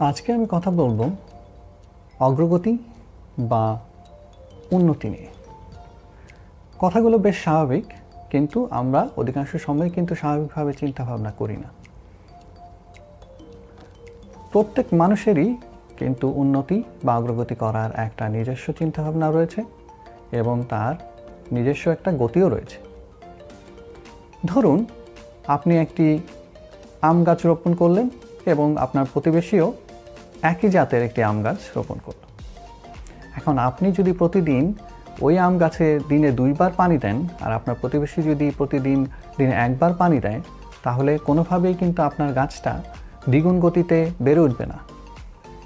আজকে আমি কথা বলব অগ্রগতি বা উন্নতি নিয়ে। কথাগুলো বেশ স্বাভাবিক, কিন্তু আমরা অধিকাংশ সময় কিন্তু স্বাভাবিকভাবে চিন্তা ভাবনা করি না। প্রত্যেক মানুষেরই কিন্তু উন্নতি বা অগ্রগতি করার একটা নিজস্ব চিন্তাভাবনা রয়েছে এবং তার নিজস্ব একটা গতিও রয়েছে। ধরুন, আপনি একটি আম গাছ রোপণ করলেন এবং আপনার প্রতিবেশীও একই জাতের একটি আম গাছ রোপণ করল। এখন আপনি যদি প্রতিদিন ওই আম গাছে দিনে দুইবার পানি দেন, আর আপনার প্রতিবেশী যদি প্রতিদিন দিনে একবার পানি দেয়, তাহলে কোনোভাবেই কিন্তু আপনার গাছটা দ্বিগুণ গতিতে বেড়ে উঠবে না,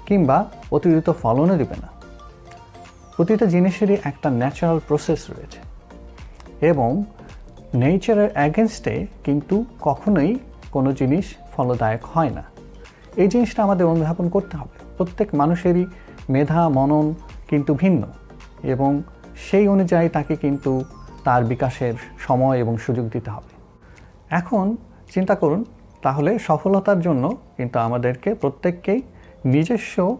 কিংবা অতিরিক্ত ফলনও দেবে না। প্রতিটা জিনিসেরই একটা ন্যাচারাল প্রসেস রয়েছে, এবং নেচারের অ্যাগেনস্টে কিন্তু কখনোই কোনো জিনিস ফলদায়ক হয় না। এই জিনিসটা আমাদের অনুধাবন করতে হবে। প্রত্যেক মানুষেরই মেধা, মনন কিন্তু ভিন্ন এবং সেই অনুযায়ী তাকে কিন্তু তার বিকাশের সময় এবং সুযোগ দিতে হবে। এখন চিন্তা করুন, তাহলে সফলতার জন্য কিন্তু আমাদেরকে প্রত্যেককেই নিজস্ব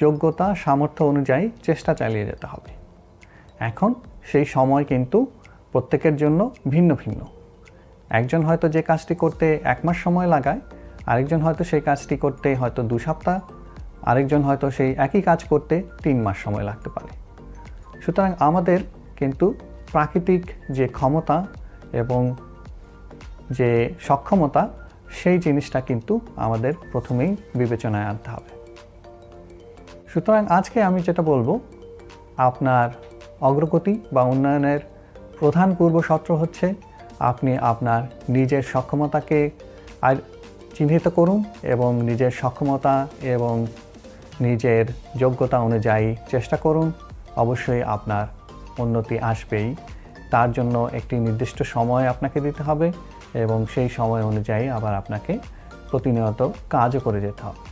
যোগ্যতা, সামর্থ্য অনুযায়ী চেষ্টা চালিয়ে যেতে হবে। এখন সেই সময় কিন্তু প্রত্যেকের জন্য ভিন্ন ভিন্ন। একজন হয়তো যে কাজটি করতে এক মাস সময় লাগায় আরেকজন হয়তো সেই কাজটি করতে হয়তো দু সপ্তাহ, আরেকজন হয়তো সেই একই কাজ করতে তিন মাস সময় লাগতে পারে। সুতরাং আমাদের কিন্তু প্রাকৃতিক যে ক্ষমতা এবং যে সক্ষমতা, সেই জিনিসটা কিন্তু আমাদের প্রথমেই বিবেচনায় আনতে হবে। সুতরাং আজকে আমি যেটা বলব, আপনার অগ্রগতি বা উন্নয়নের প্রধান পূর্বশর্ত হচ্ছে আপনি আপনার নিজের সক্ষমতাকে আর চিহ্নিত করুন এবং নিজের সক্ষমতা এবং নিজের যোগ্যতা অনুযায়ী চেষ্টা করুন। অবশ্যই আপনার উন্নতি আসবেই। তার জন্য একটি নির্দিষ্ট সময় আপনাকে দিতে হবে এবং সেই সময় অনুযায়ী আবার আপনাকে প্রতিনিয়ত কাজও করে যেতে হবে।